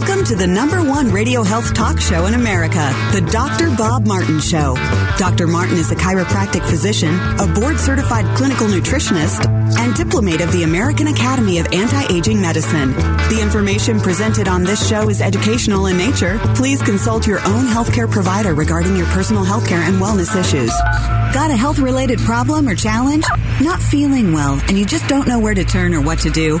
Welcome to the number one radio health talk show in America, the Dr. Bob Martin Show. Dr. Martin is a chiropractic physician, a board certified clinical nutritionist, and diplomate of the American Academy of Anti Aging Medicine. The information presented on this show is educational in nature. Please consult your own healthcare provider regarding your personal healthcare and wellness issues. Got a health related problem or challenge? Not feeling well and you just don't know where to turn or what to do?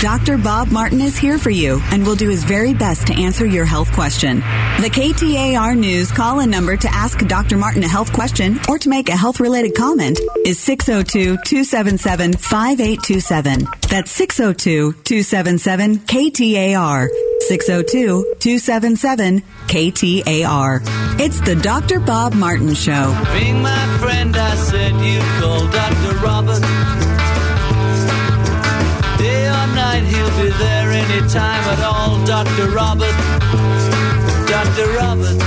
Dr. Bob Martin is here for you and will do his very best to answer your health question. The KTAR News call in number to ask Dr. Martin a health question or to make a health related comment is 602 277 5827. That's 602 277 KTAR. 602 277 KTAR. It's the Dr. Bob Martin Show. Being my friend, I said you Dr. Robert. He'll be there anytime at all. Dr. Robert, Dr. Robert.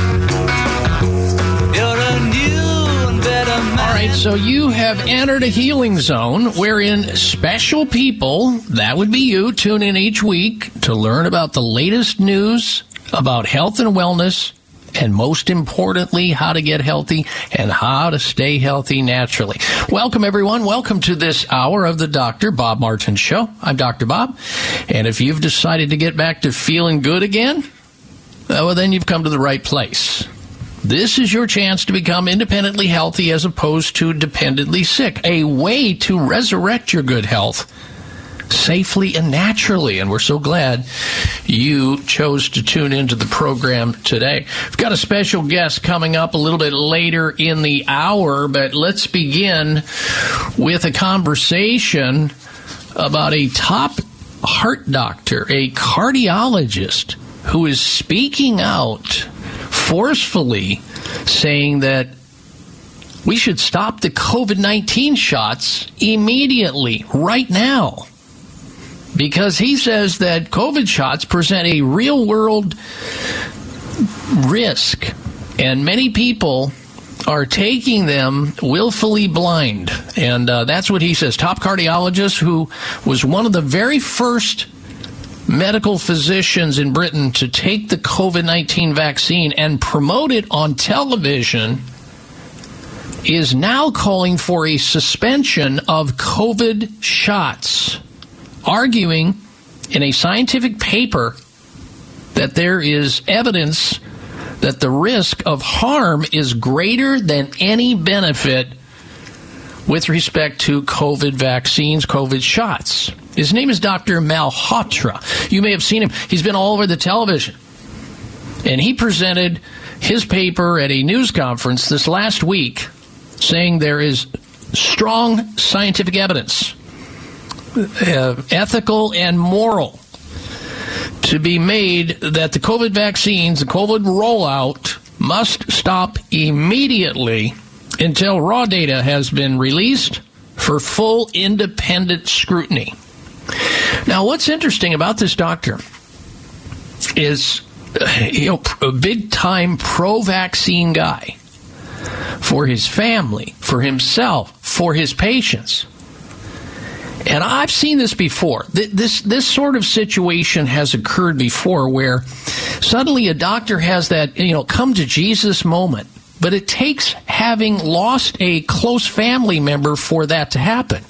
You're a new and better man. All right, so you have entered a healing zone wherein special people, that would be you, tune in each week to learn about the latest news about health and wellness, and most importantly, how to get healthy and how to stay healthy naturally. Welcome, everyone. Welcome to this hour of the Dr. Bob Martin Show. I'm Dr. Bob, and if you've decided to get back to feeling good again, well, then you've come to the right place. This is your chance to become independently healthy as opposed to dependently sick. A way to resurrect your good health safely and naturally. And we're so glad you chose to tune into the program today. We've got a special guest coming up a little bit later in the hour, but let's begin with a conversation about a top heart doctor, a cardiologist who is speaking out forcefully saying that we should stop the COVID 19 shots immediately, right now. Because he says that COVID shots present a real world risk, and many people are taking them willfully blind. And uh, that's what he says. Top cardiologist who was one of the very first medical physicians in Britain to take the COVID 19 vaccine and promote it on television is now calling for a suspension of COVID shots, arguing in a scientific paper that there is evidence that the risk of harm is greater than any benefit with respect to COVID vaccines, COVID shots. His name is Dr. Malhotra. You may have seen him. He's been all over the television. And he presented his paper at a news conference this last week saying there is strong scientific evidence, uh, ethical and moral, to be made that the COVID vaccines, the COVID rollout, must stop immediately until raw data has been released for full independent scrutiny. Now, what's interesting about this doctor is, you know, a big time pro vaccine guy for his family, for himself, for his patients. And I've seen this before. This this sort of situation has occurred before where suddenly a doctor has that, you know, come to Jesus moment. But it takes having lost a close family member for that to happen.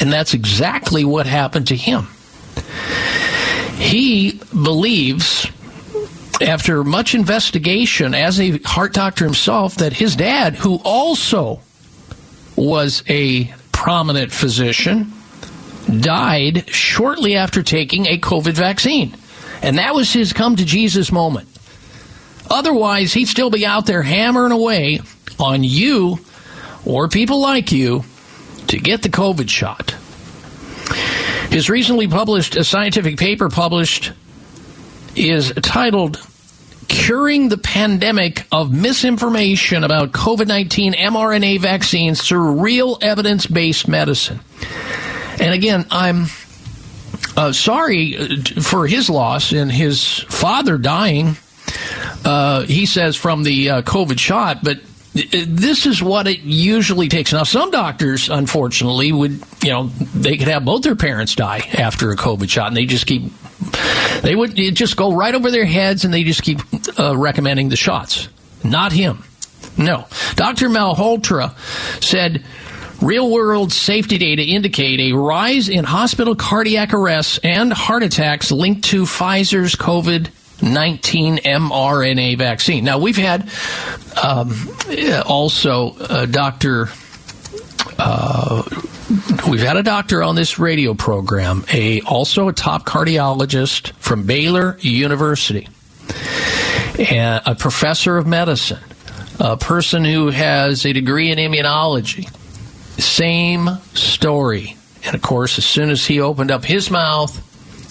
And that's exactly what happened to him. He believes, after much investigation as a heart doctor himself, that his dad, who also was a prominent physician, died shortly after taking a COVID vaccine. And that was his come to Jesus moment. Otherwise, he'd still be out there hammering away on you or people like you to get the COVID shot. His recently published, a scientific paper published, is titled Curing the Pandemic of Misinformation About COVID 19 mRNA Vaccines Through Real Evidence Based Medicine. And again, I'm uh, sorry for his loss and his father dying. Uh, he says from the uh, COVID shot, but this is what it usually takes. Now, some doctors, unfortunately, would, you know, they could have both their parents die after a COVID shot and they just keep They would just go right over their heads and they just keep uh, recommending the shots. Not him. No. Dr. Malhotra said real world safety data indicate a rise in hospital cardiac arrests and heart attacks linked to Pfizer's COVID 19 mRNA vaccine. Now, we've had um, also uh, Dr. Uh, we've had a doctor on this radio program, a also a top cardiologist from Baylor University, a professor of medicine, a person who has a degree in immunology. Same story. And of course, as soon as he opened up his mouth,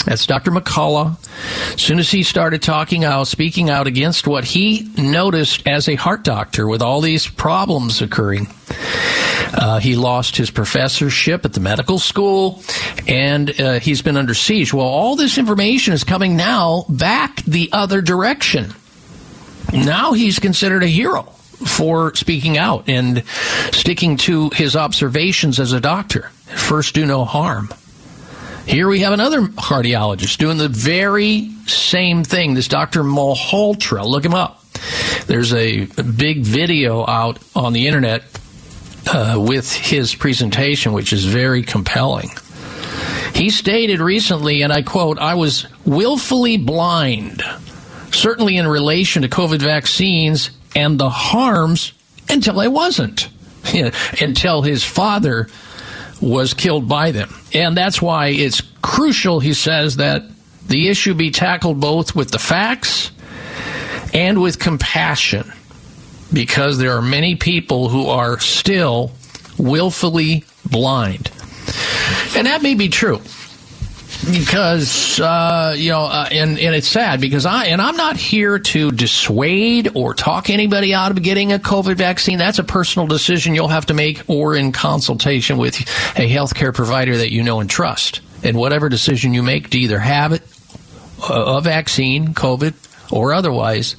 that's Dr. McCullough. As soon as he started talking out, speaking out against what he noticed as a heart doctor with all these problems occurring, uh, he lost his professorship at the medical school and uh, he's been under siege. Well, all this information is coming now back the other direction. Now he's considered a hero for speaking out and sticking to his observations as a doctor. First, do no harm. Here we have another cardiologist doing the very same thing. This Dr. Malhotra, look him up. There's a big video out on the internet uh, with his presentation, which is very compelling. He stated recently, and I quote, I was willfully blind, certainly in relation to COVID vaccines and the harms, until I wasn't. until his father was killed by them. And that's why it's crucial, he says, that the issue be tackled both with the facts and with compassion because there are many people who are still willfully blind. And that may be true because uh, you know, uh, and and it's sad because I and I'm not here to dissuade or talk anybody out of getting a COVID vaccine. That's a personal decision you'll have to make, or in consultation with a healthcare provider that you know and trust. And whatever decision you make to either have it, uh, a vaccine, COVID, or otherwise,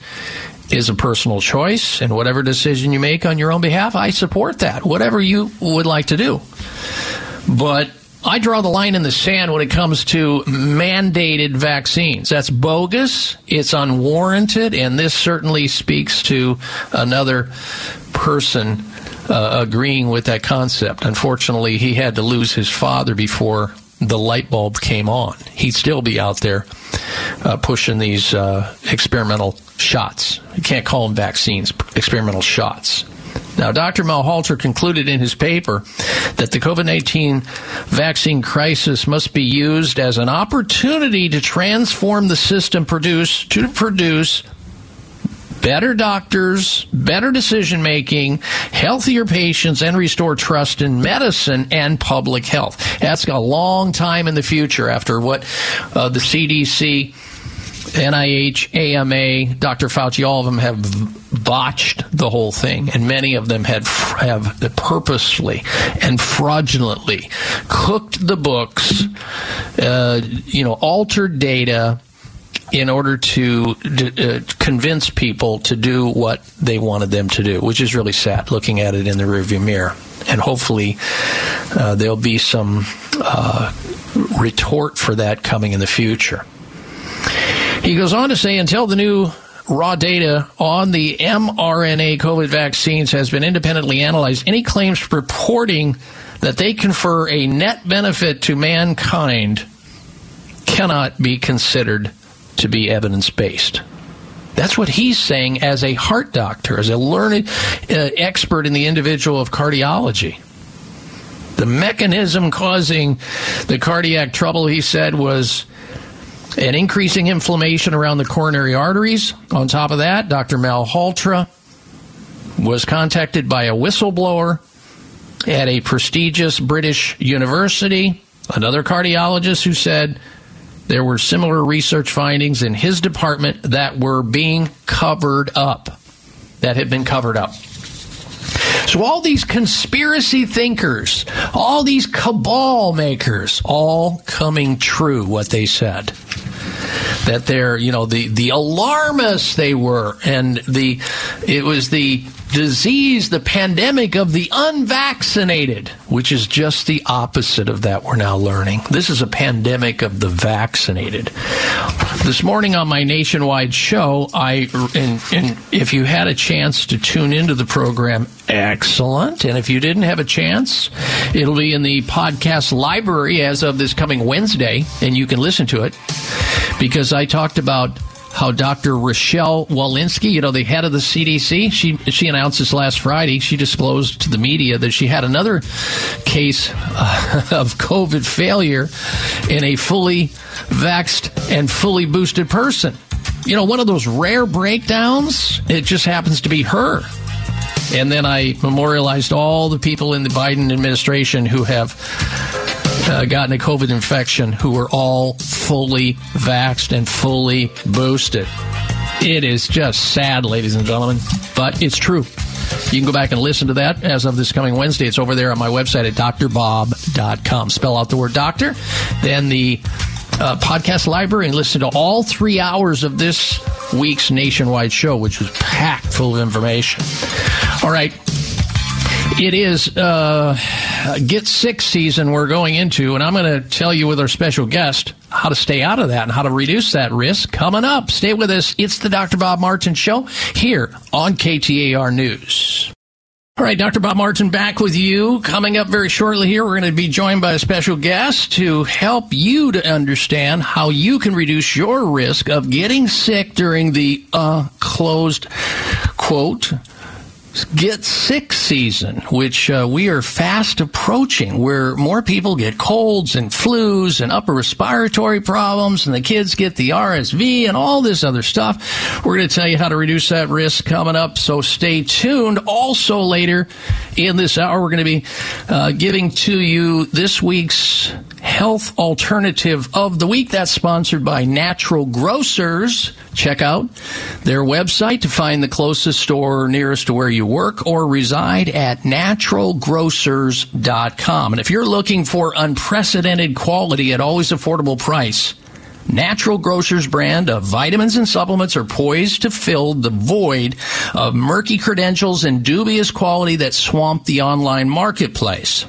is a personal choice. And whatever decision you make on your own behalf, I support that. Whatever you would like to do, but I draw the line in the sand when it comes to mandated vaccines. That's bogus, it's unwarranted, and this certainly speaks to another person uh, agreeing with that concept. Unfortunately, he had to lose his father before the light bulb came on. He'd still be out there uh, pushing these uh, experimental shots. You can't call them vaccines, experimental shots. Now, Dr. Malhotra concluded in his paper that the COVID 19 vaccine crisis must be used as an opportunity to transform the system produce, to produce better doctors, better decision making, healthier patients, and restore trust in medicine and public health. That's a long time in the future after what uh, the CDC NIH, AMA, Dr. Fauci, all of them have botched the whole thing, and many of them had have purposely and fraudulently cooked the books, uh, you know, altered data in order to uh, convince people to do what they wanted them to do, which is really sad looking at it in the rearview mirror. And hopefully, uh, there'll be some uh, retort for that coming in the future. He goes on to say until the new raw data on the mRNA COVID vaccines has been independently analyzed, any claims purporting that they confer a net benefit to mankind cannot be considered to be evidence based. That's what he's saying as a heart doctor, as a learned uh, expert in the individual of cardiology. The mechanism causing the cardiac trouble, he said, was an increasing inflammation around the coronary arteries. On top of that, Dr. Malhotra was contacted by a whistleblower at a prestigious British university, another cardiologist who said there were similar research findings in his department that were being covered up, that had been covered up. So all these conspiracy thinkers, all these cabal makers, all coming true what they said. That they're you know the the alarmists they were and the it was the disease, the pandemic of the unvaccinated, which is just the opposite of that we're now learning. This is a pandemic of the vaccinated. This morning on my nationwide show, I and, and if you had a chance to tune into the program, excellent. And if you didn't have a chance, it'll be in the podcast library as of this coming Wednesday, and you can listen to it because I talked about how Dr. Rochelle Walensky, you know, the head of the CDC, she she announced this last Friday. She disclosed to the media that she had another case uh, of COVID failure in a fully vaxed and fully boosted person. You know, one of those rare breakdowns. It just happens to be her. And then I memorialized all the people in the Biden administration who have uh, gotten a COVID infection who were all fully vaxxed and fully boosted. It is just sad, ladies and gentlemen, but it's true. You can go back and listen to that as of this coming Wednesday. It's over there on my website at drbob.com. Spell out the word doctor, then the uh, podcast library, and listen to all three hours of this week's nationwide show, which was packed full of information. All right. It is uh, get sick season we're going into, and I'm going to tell you with our special guest how to stay out of that and how to reduce that risk coming up. Stay with us. It's the Dr. Bob Martin Show here on KTAR News. All right, Dr. Bob Martin back with you. Coming up very shortly here, we're going to be joined by a special guest to help you to understand how you can reduce your risk of getting sick during the uh, closed quote get sick season, which uh, we are fast approaching, where more people get colds and flus and upper respiratory problems, and the kids get the RSV and all this other stuff. We're going to tell you how to reduce that risk coming up, so stay tuned. Also, later in this hour, we're going to be uh, giving to you this week's health alternative of the week. That's sponsored by Natural Grocers. Check out their website to find the closest store nearest to where you work or reside at naturalgrocers.com. And if you're looking for unprecedented quality at always affordable price, Natural Grocers brand of vitamins and supplements are poised to fill the void of murky credentials and dubious quality that swamp the online marketplace.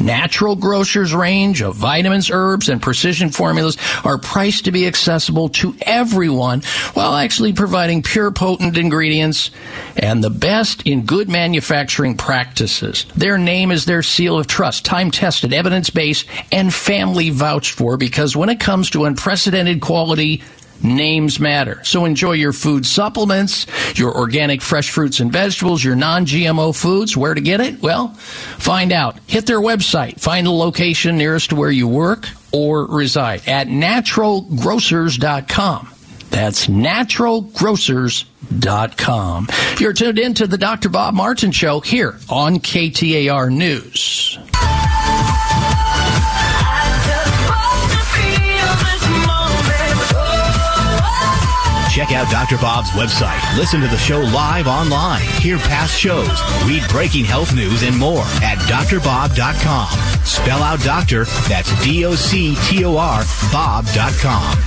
Natural Grocers range of vitamins, herbs, and precision formulas are priced to be accessible to everyone while actually providing pure potent ingredients and the best in good manufacturing practices. Their name is their seal of trust, time tested, evidence based, and family vouched for because when it comes to unprecedented quality, Names matter. So enjoy your food supplements, your organic fresh fruits and vegetables, your non GMO foods. Where to get it? Well, find out. Hit their website, find the location nearest to where you work or reside at naturalgrocers.com. That's naturalgrocers.com. You're tuned in to the Dr. Bob Martin Show here on KTAR News. Check out Dr. Bob's website. Listen to the show live online. Hear past shows. Read breaking health news and more at drbob.com. Spell out doctor. That's D-O-C-T-O-R Bob.com.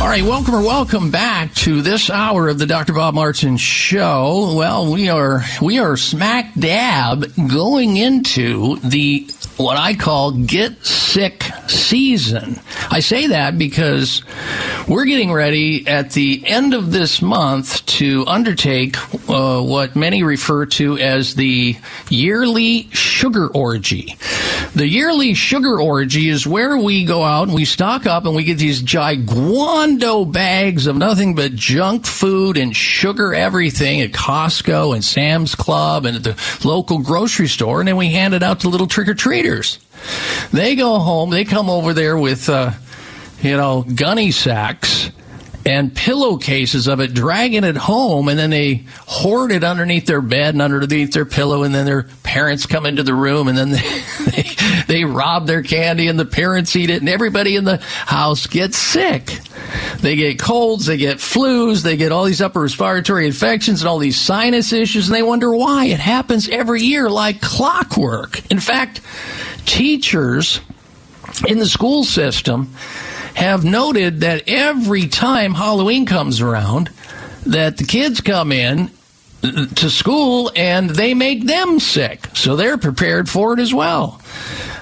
All right, welcome or welcome back to this hour of the Dr. Bob Martin Show. Well, we are we are smack dab going into the what I call get sick season. I say that because we're getting ready at the end of this month to undertake uh, what many refer to as the yearly sugar orgy. The yearly sugar orgy is where we go out and we stock up and we get these giguando bags of nothing but junk food and sugar everything at Costco and Sam's Club and at the local grocery store, and then we hand it out to little trick or treaters. They go home, they come over there with, uh, you know, gunny sacks and pillowcases of it, dragging it home, and then they hoard it underneath their bed and underneath their pillow, and then their parents come into the room, and then they, they, they rob their candy, and the parents eat it, and everybody in the house gets sick. They get colds, they get flus, they get all these upper respiratory infections and all these sinus issues, and they wonder why. It happens every year like clockwork. In fact, teachers in the school system have noted that every time Halloween comes around, that the kids come in to school and they make them sick. So they're prepared for it as well.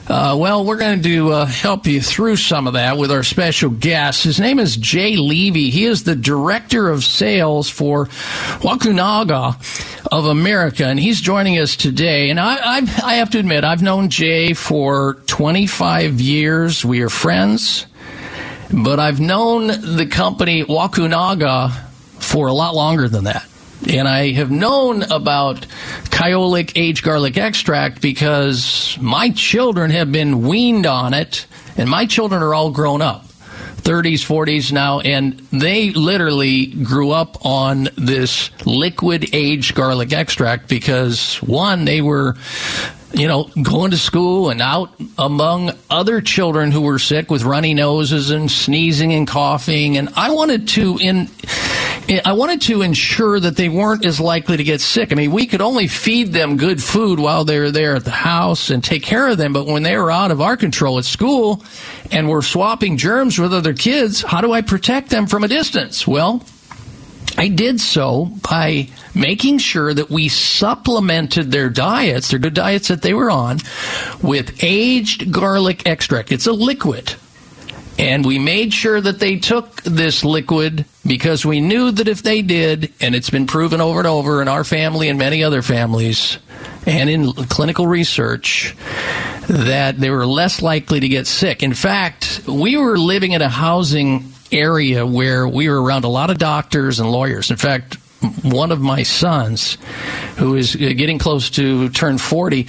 Uh, well, we're going to uh, help you through some of that with our special guest. His name is Jay Levy. He is the director of sales for Wakunaga of America, and he's joining us today. And I, I've, I have to admit, I've known Jay for 25 years. We are friends, but I've known the company Wakunaga for a lot longer than that. And I have known about Kyolic aged garlic extract because my children have been weaned on it, and my children are all grown up. 30s, 40s now, and they literally grew up on this liquid aged garlic extract because one, they were you know, going to school and out among other children who were sick with runny noses and sneezing and coughing. And I wanted to in, I wanted to ensure that they weren't as likely to get sick. I mean, we could only feed them good food while they were there at the house and take care of them. But when they were out of our control at school and we're swapping germs with other kids, how do I protect them from a distance? Well, I did so by making sure that we supplemented their diets, their good diets that they were on, with aged garlic extract. It's a liquid. And we made sure that they took this liquid because we knew that if they did, and it's been proven over and over in our family and many other families, and in clinical research, that they were less likely to get sick. In fact, we were living in a housing area where we were around a lot of doctors and lawyers. In fact, one of my sons, who is getting close to turn 40,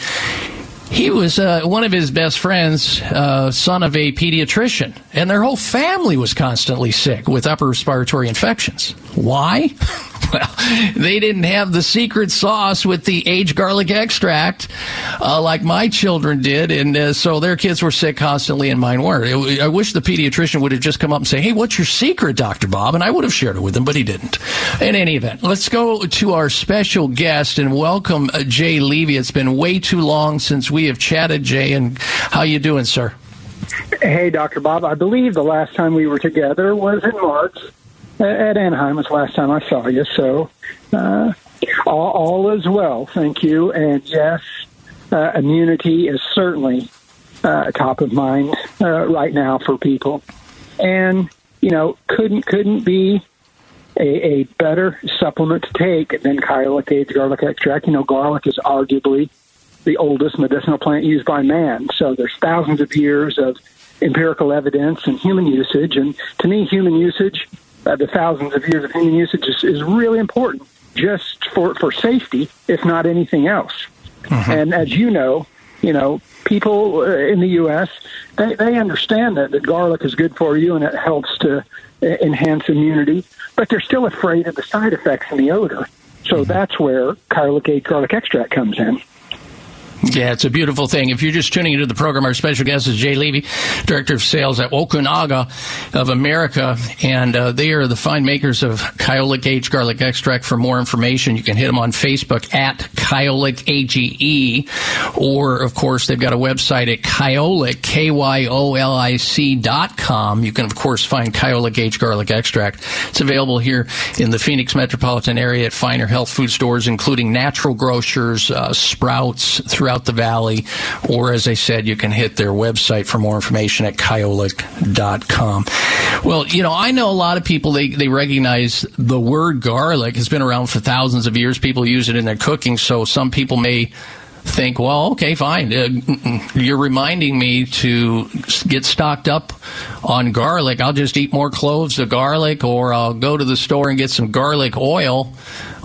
he was uh, one of his best friends, uh, son of a pediatrician, and their whole family was constantly sick with upper respiratory infections. Why? Well, they didn't have the secret sauce with the aged garlic extract uh, like my children did, and uh, so their kids were sick constantly, and mine weren't. I wish the pediatrician would have just come up and say, "Hey, what's your secret, Doctor Bob?" And I would have shared it with him, but he didn't. In any event, let's go to our special guest and welcome uh, Jay Levy. It's been way too long since we have chatted, Jay. And how you doing, sir? Hey, Dr. Bob. I believe the last time we were together was in March at Anaheim was last time I saw you. So uh, all, all is well, thank you. And yes, uh, immunity is certainly uh, top of mind uh, right now for people. And you know, couldn't couldn't be a, a better supplement to take than Kyolic aged garlic extract. You know, garlic is arguably the oldest medicinal plant used by man. So there's thousands of years of empirical evidence and human usage. And to me, human usage uh, the thousands of years of human usage is, is really important just for, for safety, if not anything else. Mm-hmm. And as you know, you know, people uh, in the U.S. they, they understand that, that garlic is good for you and it helps to uh, enhance immunity, but they're still afraid of the side effects and the odor. So mm-hmm. that's where Kyolic garlic extract comes in. Yeah, it's a beautiful thing. If you're just tuning into the program, our special guest is Jay Levy, Director of Sales at Wakunaga of America, and uh, they are the fine makers of Kyolic Aged Garlic Extract. For more information, you can hit them on Facebook at Kyolic AGE, or, of course, they've got a website at Kyolic, K-Y-O-L-I-C dot com. You can, of course, find Kyolic Aged Garlic Extract. It's available here in the Phoenix metropolitan area at finer health food stores, including natural grocers, uh, Sprouts, throughout the valley, or as I said, you can hit their website for more information at kyolic.com. Well, you know, I know a lot of people, they, they recognize the word garlic has been around for thousands of years. People use it in their cooking, so some people may think, well, okay, fine. Uh, you're reminding me to get stocked up on garlic. I'll just eat more cloves of garlic, or I'll go to the store and get some garlic oil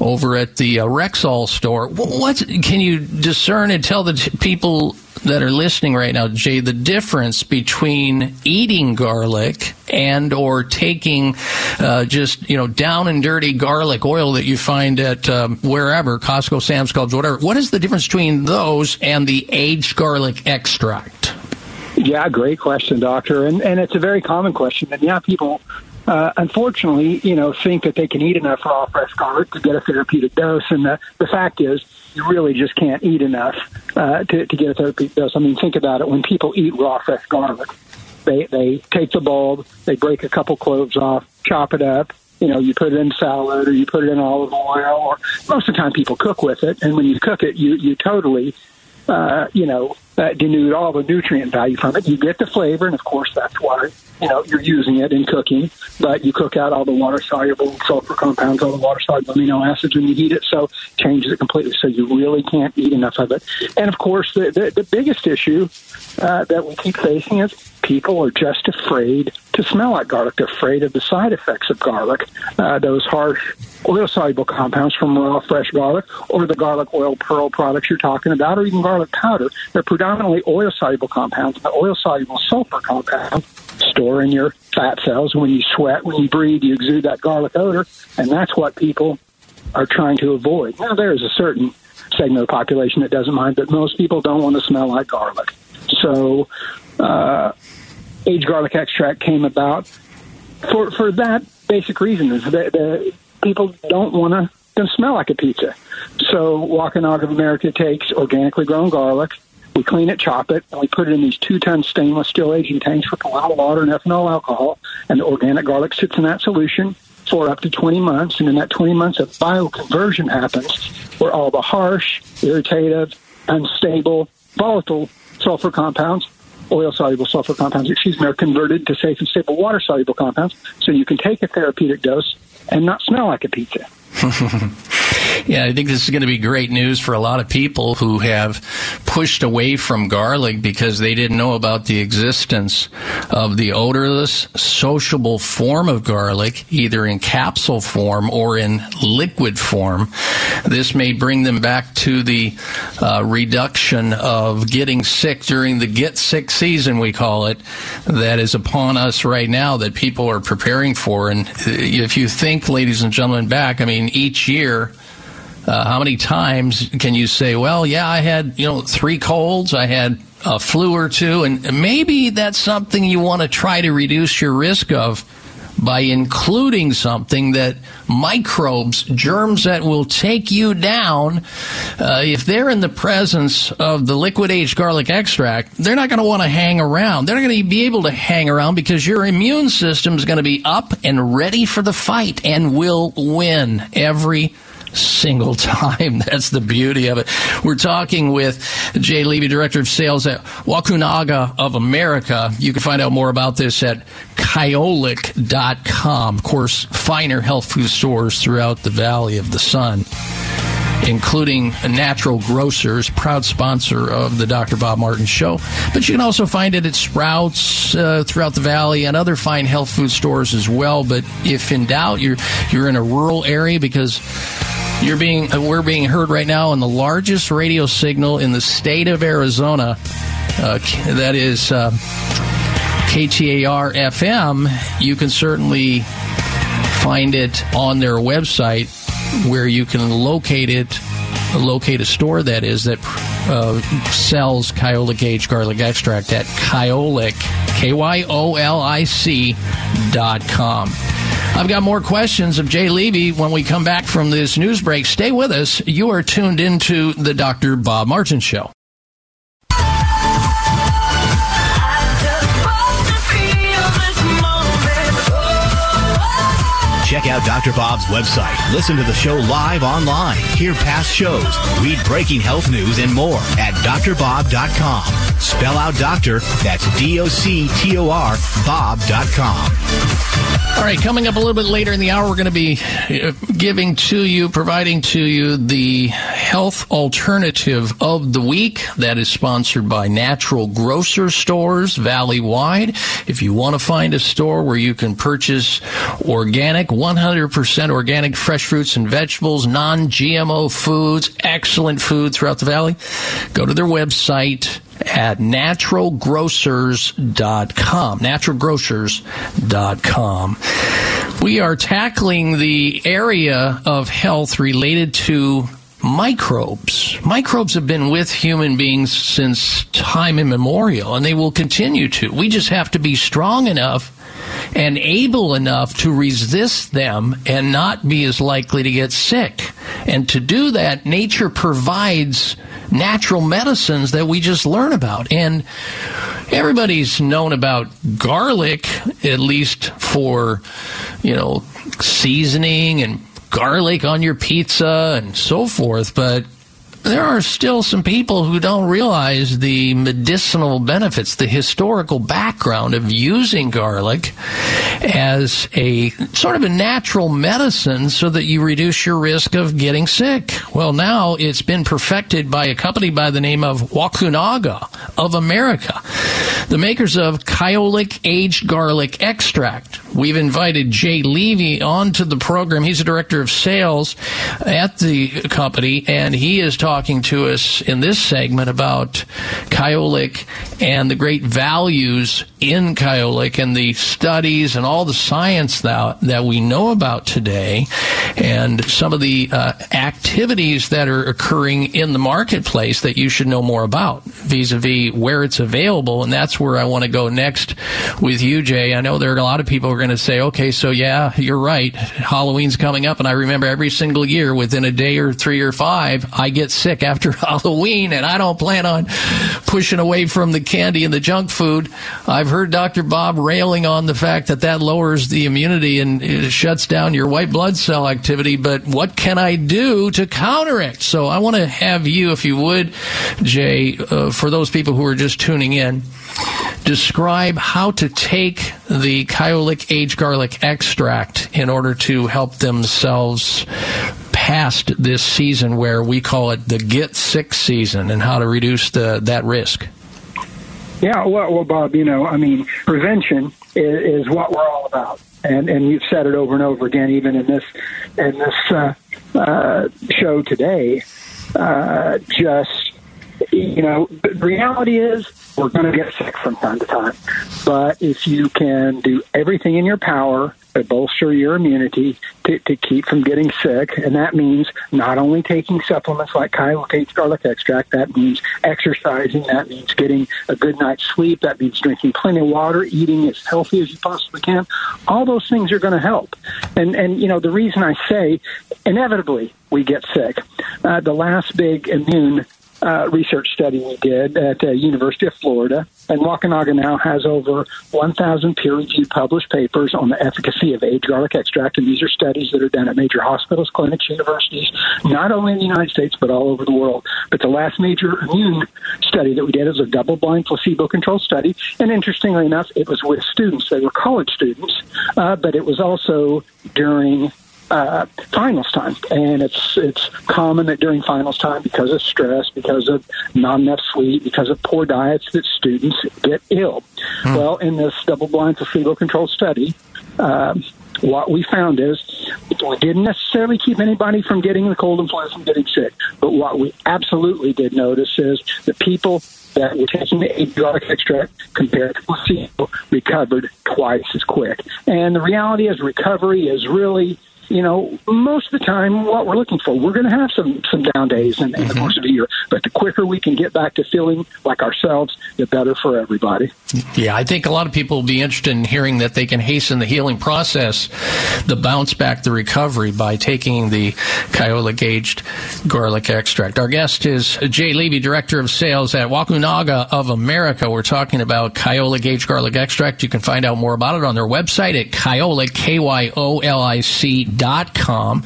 over at the uh, Rexall store. What can you discern and tell the t- people that are listening right now, Jay, the difference between eating garlic and or taking uh, just you know down and dirty garlic oil that you find at um, wherever Costco, Sam's Clubs, whatever. What is the difference between those and the aged garlic extract? Yeah, great question, doctor, and and it's a very common question. And yeah, people uh, unfortunately, you know, think that they can eat enough raw fresh garlic to get a therapeutic dose. And the, the fact is, you really just can't eat enough uh, to, to get a therapeutic dose. I mean, think about it. When people eat raw fresh garlic, they they take the bulb, they break a couple cloves off, chop it up, you know, you put it in salad or you put it in olive oil, or most of the time people cook with it. And when you cook it, you you totally, uh, you know, uh, denude all the nutrient value from it. You get the flavor, and of course that's why you know you're using it in cooking. But you cook out all the water soluble sulfur compounds, all the water soluble amino acids when you heat it, so changes it completely. So you really can't eat enough of it. And of course, the the, the biggest issue uh, that we keep facing is people are just afraid to smell like garlic. They're afraid of the side effects of garlic, uh, those harsh oil soluble compounds from raw fresh garlic, or the garlic oil pearl products you're talking about, or even garlic powder. They're predominantly oil soluble compounds. The oil soluble sulfur compounds store in your fat cells. When you sweat, when you breathe, you exude that garlic odor, and that's what people are trying to avoid. Now, there's a certain segment of the population that doesn't mind, but most people don't want to smell like garlic. So, uh, aged garlic extract came about for for that basic reason is that the people don't want to smell like a pizza. So Wakunaga of America takes organically grown garlic, we clean it, chop it, and we put it in these two-ton stainless steel aging tanks with a lot of water and ethanol alcohol, and the organic garlic sits in that solution for up to 20 months, and in that 20 months, a bioconversion happens where all the harsh, irritative, unstable, volatile sulfur compounds oil soluble sulfur compounds, excuse me, are converted to safe and stable water soluble compounds. So you can take a therapeutic dose and not smell like a pizza. yeah, I think this is going to be great news for a lot of people who have pushed away from garlic because they didn't know about the existence of the odorless, sociable form of garlic, either in capsule form or in liquid form. This may bring them back to the uh, reduction of getting sick during the get sick season, we call it, that is upon us right now that people are preparing for. And if you think, ladies and gentlemen, back, I mean, each year, uh, how many times can you say, well, yeah, I had, you know, three colds, I had a flu or two, and maybe that's something you want to try to reduce your risk of by including something that microbes, germs that will take you down, uh, if they're in the presence of the liquid aged garlic extract, they're not going to want to hang around. They're not going to be able to hang around because your immune system is going to be up and ready for the fight and will win every single time. That's the beauty of it. We're talking with Jay Levy, Director of Sales at Wakunaga of America. You can find out more about this at kyolic.com. Of course, finer health food stores throughout the Valley of the Sun including Natural Grocers, proud sponsor of the Dr. Bob Martin Show. But you can also find it at Sprouts uh, throughout the valley and other fine health food stores as well. But if in doubt, you're you're in a rural area because you're being uh, we're being heard right now on the largest radio signal in the state of Arizona. Uh, that is uh, KTAR FM. You can certainly find it on their website where you can locate it, locate a store that is that uh, sells Kyolic aged garlic extract at Kyolic, K Y O L I C dot com. I've got more questions of Jay Levy when we come back from this news break. Stay with us. You are tuned into the Dr. Bob Martin Show. Check out Dr. Bob's website. Listen to the show live online. Hear past shows. Read breaking health news and more at drbob.com. Spell out doctor, that's D O C T O R, Bob.com. All right, coming up a little bit later in the hour, we're going to be uh, giving to you, providing to you the health alternative of the week. That is sponsored by Natural Grocer Stores Valley wide. If you want to find a store where you can purchase organic, 100% organic fresh fruits and vegetables, non GMO foods, excellent food throughout the valley, go to their website at naturalgrocers.com. Naturalgrocers.com. We are tackling the area of health related to microbes. Microbes have been with human beings since time immemorial, and they will continue to. We just have to be strong enough and able enough to resist them and not be as likely to get sick. And to do that, nature provides natural medicines that we just learn about. And everybody's known about garlic, at least for, you know, seasoning and garlic on your pizza and so forth, but there are still some people who don't realize the medicinal benefits, the historical background of using garlic as a sort of a natural medicine so that you reduce your risk of getting sick. Well, now it's been perfected by a company by the name of Wakunaga of America, the makers of Kyolic aged garlic extract. We've invited Jay Levy onto the program. He's the director of sales at the company, and he is talking talking to us in this segment about Kyolic and the great values in Kyolic and the studies and all the science that, that we know about today and some of the uh, activities that are occurring in the marketplace that you should know more about vis-a-vis where it's available. And that's where I want to go next with you, Jay. I know there are a lot of people who are going to say, okay, so yeah, you're right. Halloween's coming up. And I remember every single year within a day or three or five, I get sick after Halloween, and I don't plan on pushing away from the candy and the junk food. I've heard Dr. Bob railing on the fact that that lowers the immunity and it shuts down your white blood cell activity, but what can I do to counter it? So I want to have you, if you would, Jay, uh, for those people who are just tuning in, describe how to take the Kyolic aged garlic extract in order to help themselves past this season where we call it the get sick season and how to reduce the, that risk. Yeah, well, well, Bob, you know, I mean, prevention is, is what we're all about, and and you've said it over and over again, even in this in this uh, uh, show today. Uh, just you know, the reality is we're going to get sick from time to time. But if you can do everything in your power to bolster your immunity to, to keep from getting sick, and that means not only taking supplements like Kyolic garlic extract, that means exercising, that means getting a good night's sleep, that means drinking plenty of water, eating as healthy as you possibly can. All those things are going to help. And and you know the reason I say inevitably we get sick. Uh, the last big immune uh, research study we did at the University of Florida. And Wakunaga now has over 1,000 peer reviewed published papers on the efficacy of aged garlic extract. And these are studies that are done at major hospitals, clinics, universities, not only in the United States, but all over the world. But the last major immune study that we did was a double blind placebo controlled study. And interestingly enough, it was with students. They were college students, uh, but it was also during uh, finals time, and it's it's common that during finals time, because of stress, because of not enough sleep, because of poor diets, that students get ill. Hmm. Well, in this double-blind placebo-controlled study. Um, what we found is we didn't necessarily keep anybody from getting the cold and flu from getting sick, but what we absolutely did notice is the people that were taking the abiotic extract compared to placebo recovered twice as quick. And the reality is recovery is really you know, most of the time, what we're looking for, we're going to have some some down days in, in mm-hmm. the course of a year. But the quicker we can get back to feeling like ourselves, the better for everybody. Yeah, I think a lot of people will be interested in hearing that they can hasten the healing process, the bounce back, the recovery by taking the Kyolic aged garlic extract. Our guest is Jay Levy, Director of Sales at Wakunaga of America. We're talking about Kyolic aged garlic extract. You can find out more about it on their website at Kyolic, K Y O L I C com.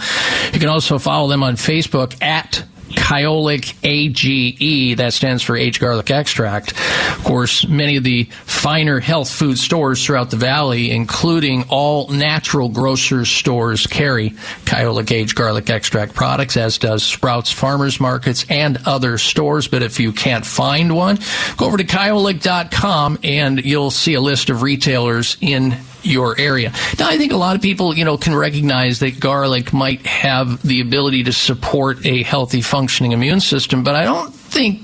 You can also follow them on Facebook at Kyolic AGE. That stands for aged garlic extract. Of course, many of the finer health food stores throughout the valley, including all natural grocers stores, carry Kyolic aged garlic extract products, as does Sprouts Farmers Markets and other stores. But if you can't find one, go over to kyolic.com and you'll see a list of retailers in your area. Now, I think a lot of people, you know, can recognize that garlic might have the ability to support a healthy functioning immune system, but I don't think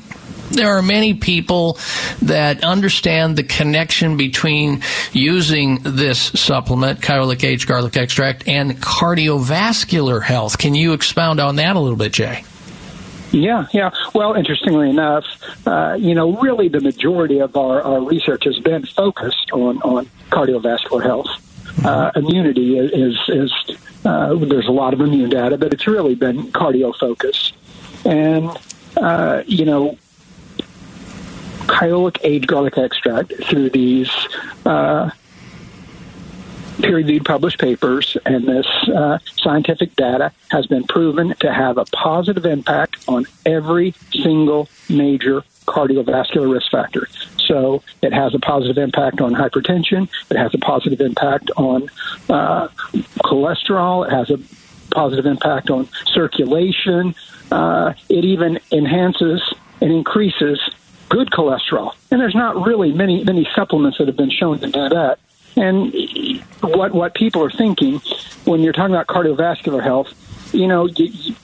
there are many people that understand the connection between using this supplement, Kyolic aged garlic extract, and cardiovascular health. Can you expound on that a little bit, Jay? Yeah, yeah. Well, interestingly enough, uh, you know, really the majority of our, our research has been focused on, on cardiovascular health. Uh, immunity is, is, is uh, there's a lot of immune data, but it's really been cardio focused. And, uh, you know, Kyolic aged garlic extract through these uh, peer-reviewed published papers, and this uh, scientific data has been proven to have a positive impact on every single major cardiovascular risk factor. So it has a positive impact on hypertension. It has a positive impact on uh, cholesterol. It has a positive impact on circulation. Uh, it even enhances and increases good cholesterol. And there's not really many many supplements that have been shown to do that. And what what people are thinking when you're talking about cardiovascular health, you know, you, you,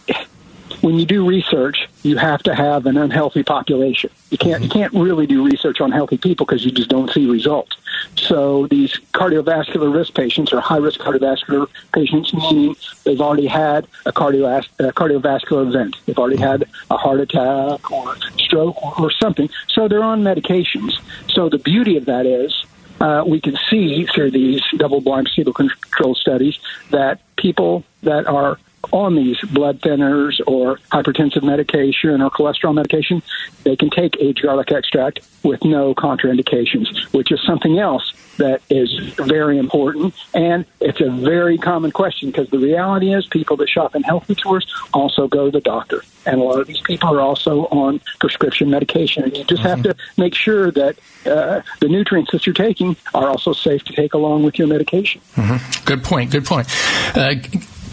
when you do research, you have to have an unhealthy population. You can't you mm-hmm. can't really do research on healthy people because you just don't see results. So these cardiovascular risk patients are high risk cardiovascular patients, meaning they've already had a, cardio, a cardiovascular event. They've already mm-hmm. had a heart attack or stroke or, or something. So they're on medications. So the beauty of that is uh, we can see through these double-blind placebo-controlled studies that people that are on these blood thinners or hypertensive medication or cholesterol medication, they can take aged garlic extract with no contraindications, which is something else that is very important. And it's a very common question because the reality is people that shop in health food stores also go to the doctor. And a lot of these people are also on prescription medication. And you just mm-hmm. have to make sure that uh, the nutrients that you're taking are also safe to take along with your medication. Mm-hmm. Good point. Good point. Uh,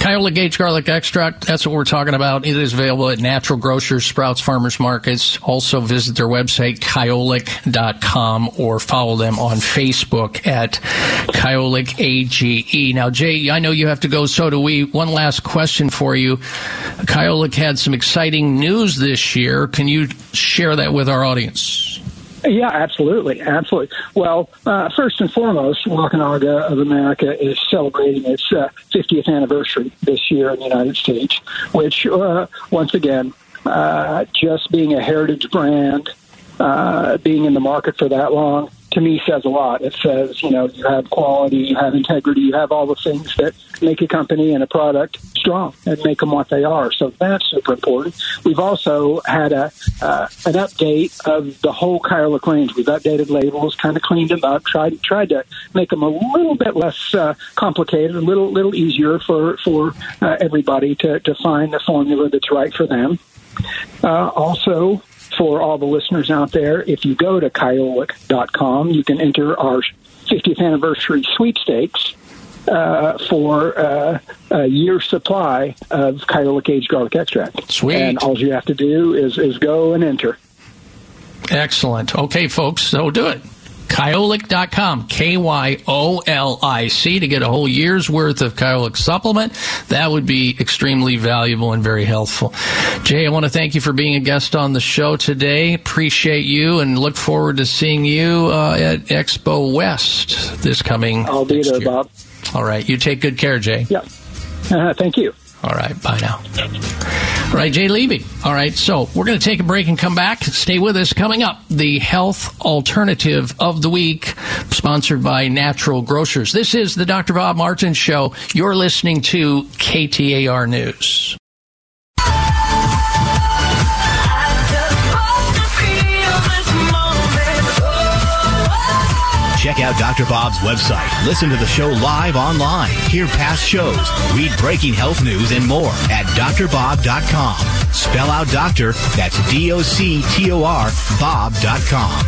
Kyolic aged garlic extract, that's what we're talking about. It is available at natural grocers, Sprouts, farmers markets. Also visit their website, kyolic.com, or follow them on Facebook at Kyolic AGE. Now, Jay, I know you have to go, so do we. One last question for you. Kyolic had some exciting news this year. Can you share that with our audience? Yeah, absolutely, absolutely. Well, uh, first and foremost, Wakunaga of America is celebrating its uh, 50th anniversary this year in the United States, which, uh, once again, uh, just being a heritage brand, uh, being in the market for that long, to me says a lot. It says, you know, you have quality, you have integrity, you have all the things that make a company and a product strong and make them what they are. So that's super important. We've also had a uh, an update of the whole Kyolic range. We've updated labels, kind of cleaned them up, tried tried to make them a little bit less uh, complicated, a little little easier for for uh, everybody to to find the formula that's right for them. Uh, also, for all the listeners out there, if you go to kyolic.com, you can enter our 50th anniversary sweepstakes uh, for uh, a year's supply of Kyolic aged garlic extract. Sweet. And all you have to do is, is go and enter. Excellent. Okay, folks, so do it. Kyolic.com, K Y O L I C, to get a whole year's worth of Kyolic supplement. That would be extremely valuable and very helpful. Jay, I want to thank you for being a guest on the show today. Appreciate you and look forward to seeing you uh, at Expo West this coming. I'll be there, year. Bob. All right. You take good care, Jay. Yeah. Uh, thank you. All right. Bye now. All right, Jay Levy. All right. So we're going to take a break and come back. Stay with us. Coming up, the health alternative of the week, sponsored by Natural Grocers. This is the Dr. Bob Martin Show. You're listening to KTAR News. Check out Dr. Bob's website. Listen to the show live online. Hear past shows. Read breaking health news and more at drbob.com. Spell out doctor. That's D-O-C-T-O-R Bob.com.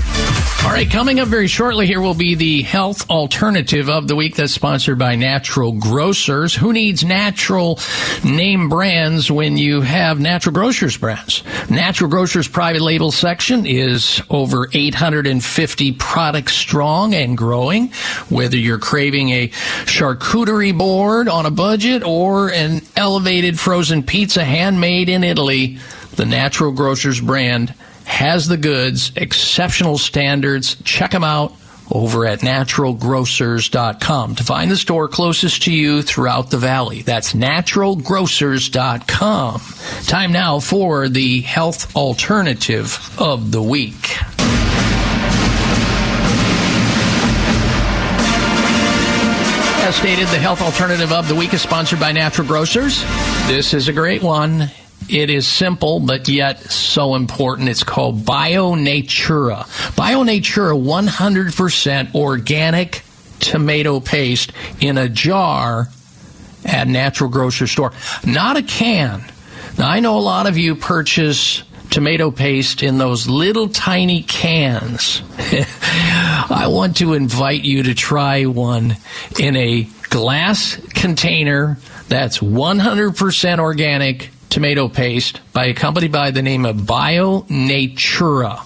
All right, coming up very shortly here will be the health alternative of the week that's sponsored by Natural Grocers. Who needs natural name brands when you have Natural Grocers brands? Natural Grocers private label section is over 850 products strong and growing. Whether you're craving a charcuterie board on a budget or an elevated frozen pizza handmade in Italy, the Natural Grocers brand has the goods, exceptional standards. Check them out over at naturalgrocers.com to find the store closest to you throughout the valley. That's naturalgrocers.com. Time now for the health alternative of the week. As stated, the health alternative of the week is sponsored by Natural Grocers. This is a great one. It is simple, but yet so important. It's called Bio Natura. Bio Natura 100% organic tomato paste in a jar at natural grocery store, not a can. Now, I know a lot of you purchase tomato paste in those little tiny cans. I want to invite you to try one in a glass container that's 100% organic tomato paste by a company by the name of Bio Natura.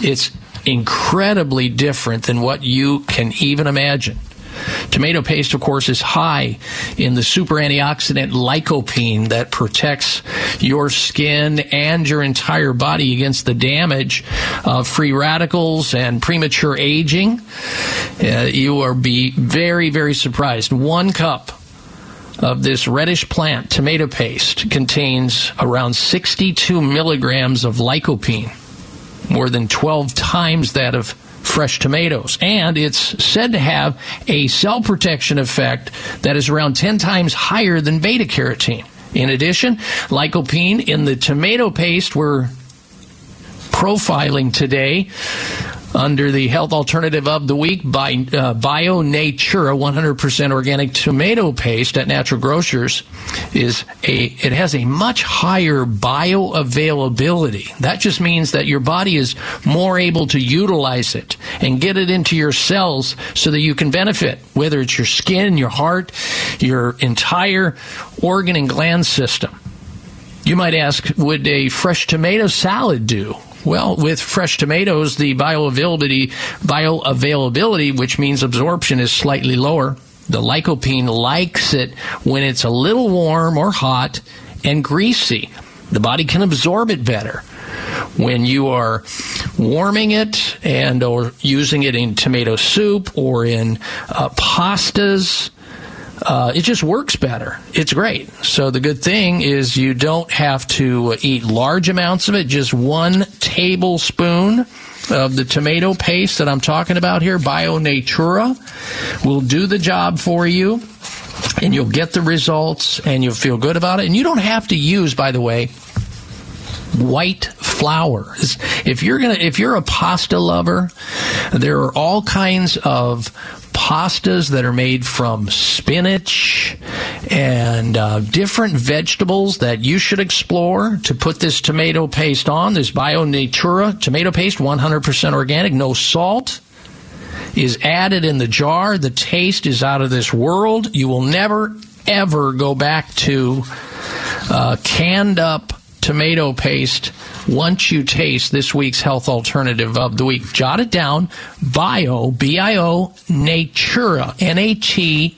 It's incredibly different than what you can even imagine. Tomato paste, of course, is high in the super antioxidant lycopene that protects your skin and your entire body against the damage of free radicals and premature aging. Uh, you will be very, very surprised. One cup of this reddish plant tomato paste contains around 62 milligrams of lycopene, more than 12 times that of fresh tomatoes. And it's said to have a cell protection effect that is around 10 times higher than beta carotene. In addition, lycopene in the tomato paste we're profiling today under the health alternative of the week by uh, Bio Natura 100% organic tomato paste at Natural Grocers is a it has a much higher bioavailability. That just means that your body is more able to utilize it and get it into your cells so that you can benefit, whether it's your skin, your heart, your entire organ and gland system. You might ask, would a fresh tomato salad do? Well, with fresh tomatoes, the bioavailability, bioavailability, which means absorption, is slightly lower. The lycopene likes it when it's a little warm or hot and greasy. The body can absorb it better when you are warming it and or using it in tomato soup or in uh, pastas uh, it just works better. It's great. So the good thing is you don't have to eat large amounts of it. Just one tablespoon of the tomato paste that I'm talking about here, Bio Natura, will do the job for you. And you'll get the results and you'll feel good about it. And you don't have to use, by the way, white flour. If you're gonna, if you're a pasta lover, there are all kinds of pastas that are made from spinach and uh, different vegetables that you should explore to put this tomato paste on. This Bio Natura tomato paste, 100% organic, no salt is added in the jar. The taste is out of this world. You will never, ever go back to uh, canned up tomato paste once you taste this week's health alternative of the week. Jot it down. Bio, B-I-O, Natura, N-A-T-U-R-A,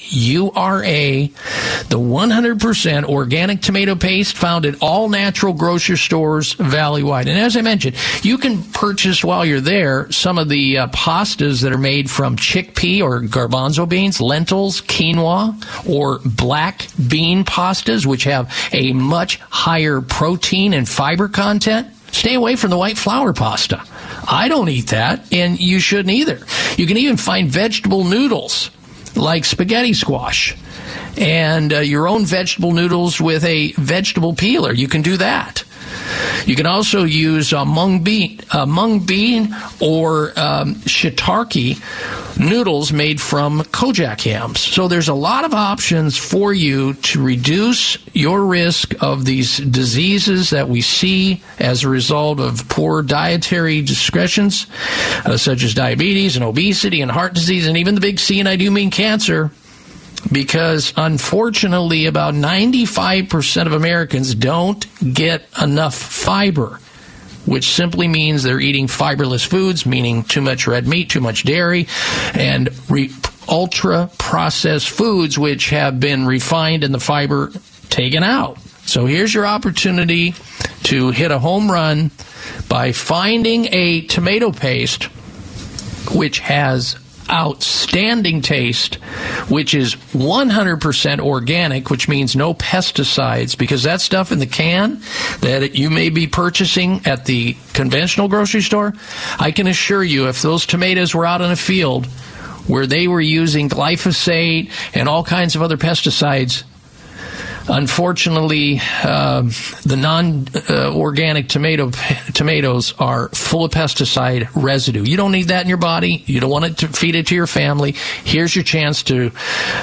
the 100% organic tomato paste found at all natural grocery stores valley-wide. And as I mentioned, you can purchase while you're there some of the uh, pastas that are made from chickpea or garbanzo beans, lentils, quinoa, or black bean pastas, which have a much higher protein and fiber content. Stay away from the white flour pasta. I don't eat that, and you shouldn't either. You can even find vegetable noodles like spaghetti squash and uh, your own vegetable noodles with a vegetable peeler. You can do that. You can also use uh, mung bean, uh, mung bean or um, shiitake noodles made from konjac yams. So there's a lot of options for you to reduce your risk of these diseases that we see as a result of poor dietary discretions, uh, such as diabetes and obesity and heart disease and even the big C, and I do mean cancer because unfortunately, about 95% of Americans don't get enough fiber, which simply means they're eating fiberless foods, meaning too much red meat, too much dairy, and re- ultra processed foods, which have been refined and the fiber taken out. So here's your opportunity to hit a home run by finding a tomato paste which has outstanding taste, which is 100% organic, which means no pesticides, because that stuff in the can that you may be purchasing at the conventional grocery store, I can assure you, if those tomatoes were out in a field where they were using glyphosate and all kinds of other pesticides, Unfortunately, uh, the non-organic tomato tomatoes are full of pesticide residue. You don't need that in your body. You don't want it to feed it to your family. Here's your chance to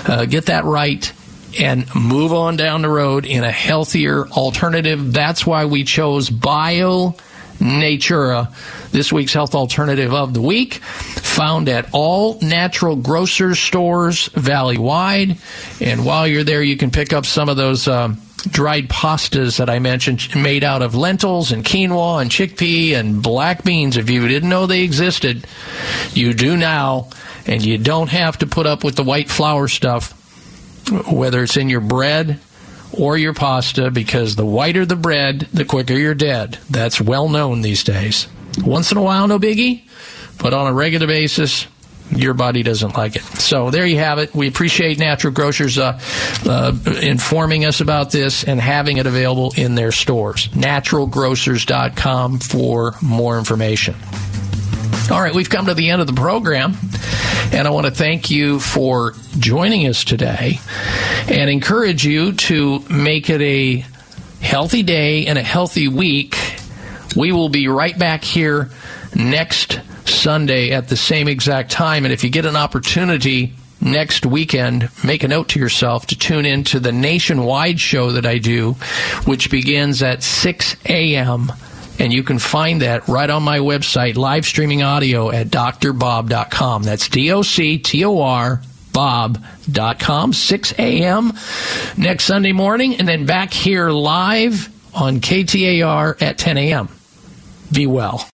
uh, get that right and move on down the road in a healthier alternative. That's why we chose Bio Natura, this week's health alternative of the week, found at all natural grocers stores valley wide. And while you're there, you can pick up some of those. Um, dried pastas that I mentioned, made out of lentils and quinoa and chickpea and black beans. If you didn't know they existed, you do now, and you don't have to put up with the white flour stuff, whether it's in your bread or your pasta because the whiter the bread, the quicker you're dead. That's well known these days. Once in a while, no biggie, but on a regular basis, your body doesn't like it. So there you have it. We appreciate Natural Grocers uh, uh, informing us about this and having it available in their stores. Naturalgrocers.com for more information. All right, we've come to the end of the program, and I want to thank you for joining us today and encourage you to make it a healthy day and a healthy week. We will be right back here next Sunday at the same exact time, and if you get an opportunity, next weekend, make a note to yourself to tune in to the nationwide show that I do, which begins at 6 a.m and you can find that right on my website, live streaming audio at drbob.com. That's D O C T O R bob.com, 6 a.m. next Sunday morning, and then back here live on KTAR at 10 a.m. Be well.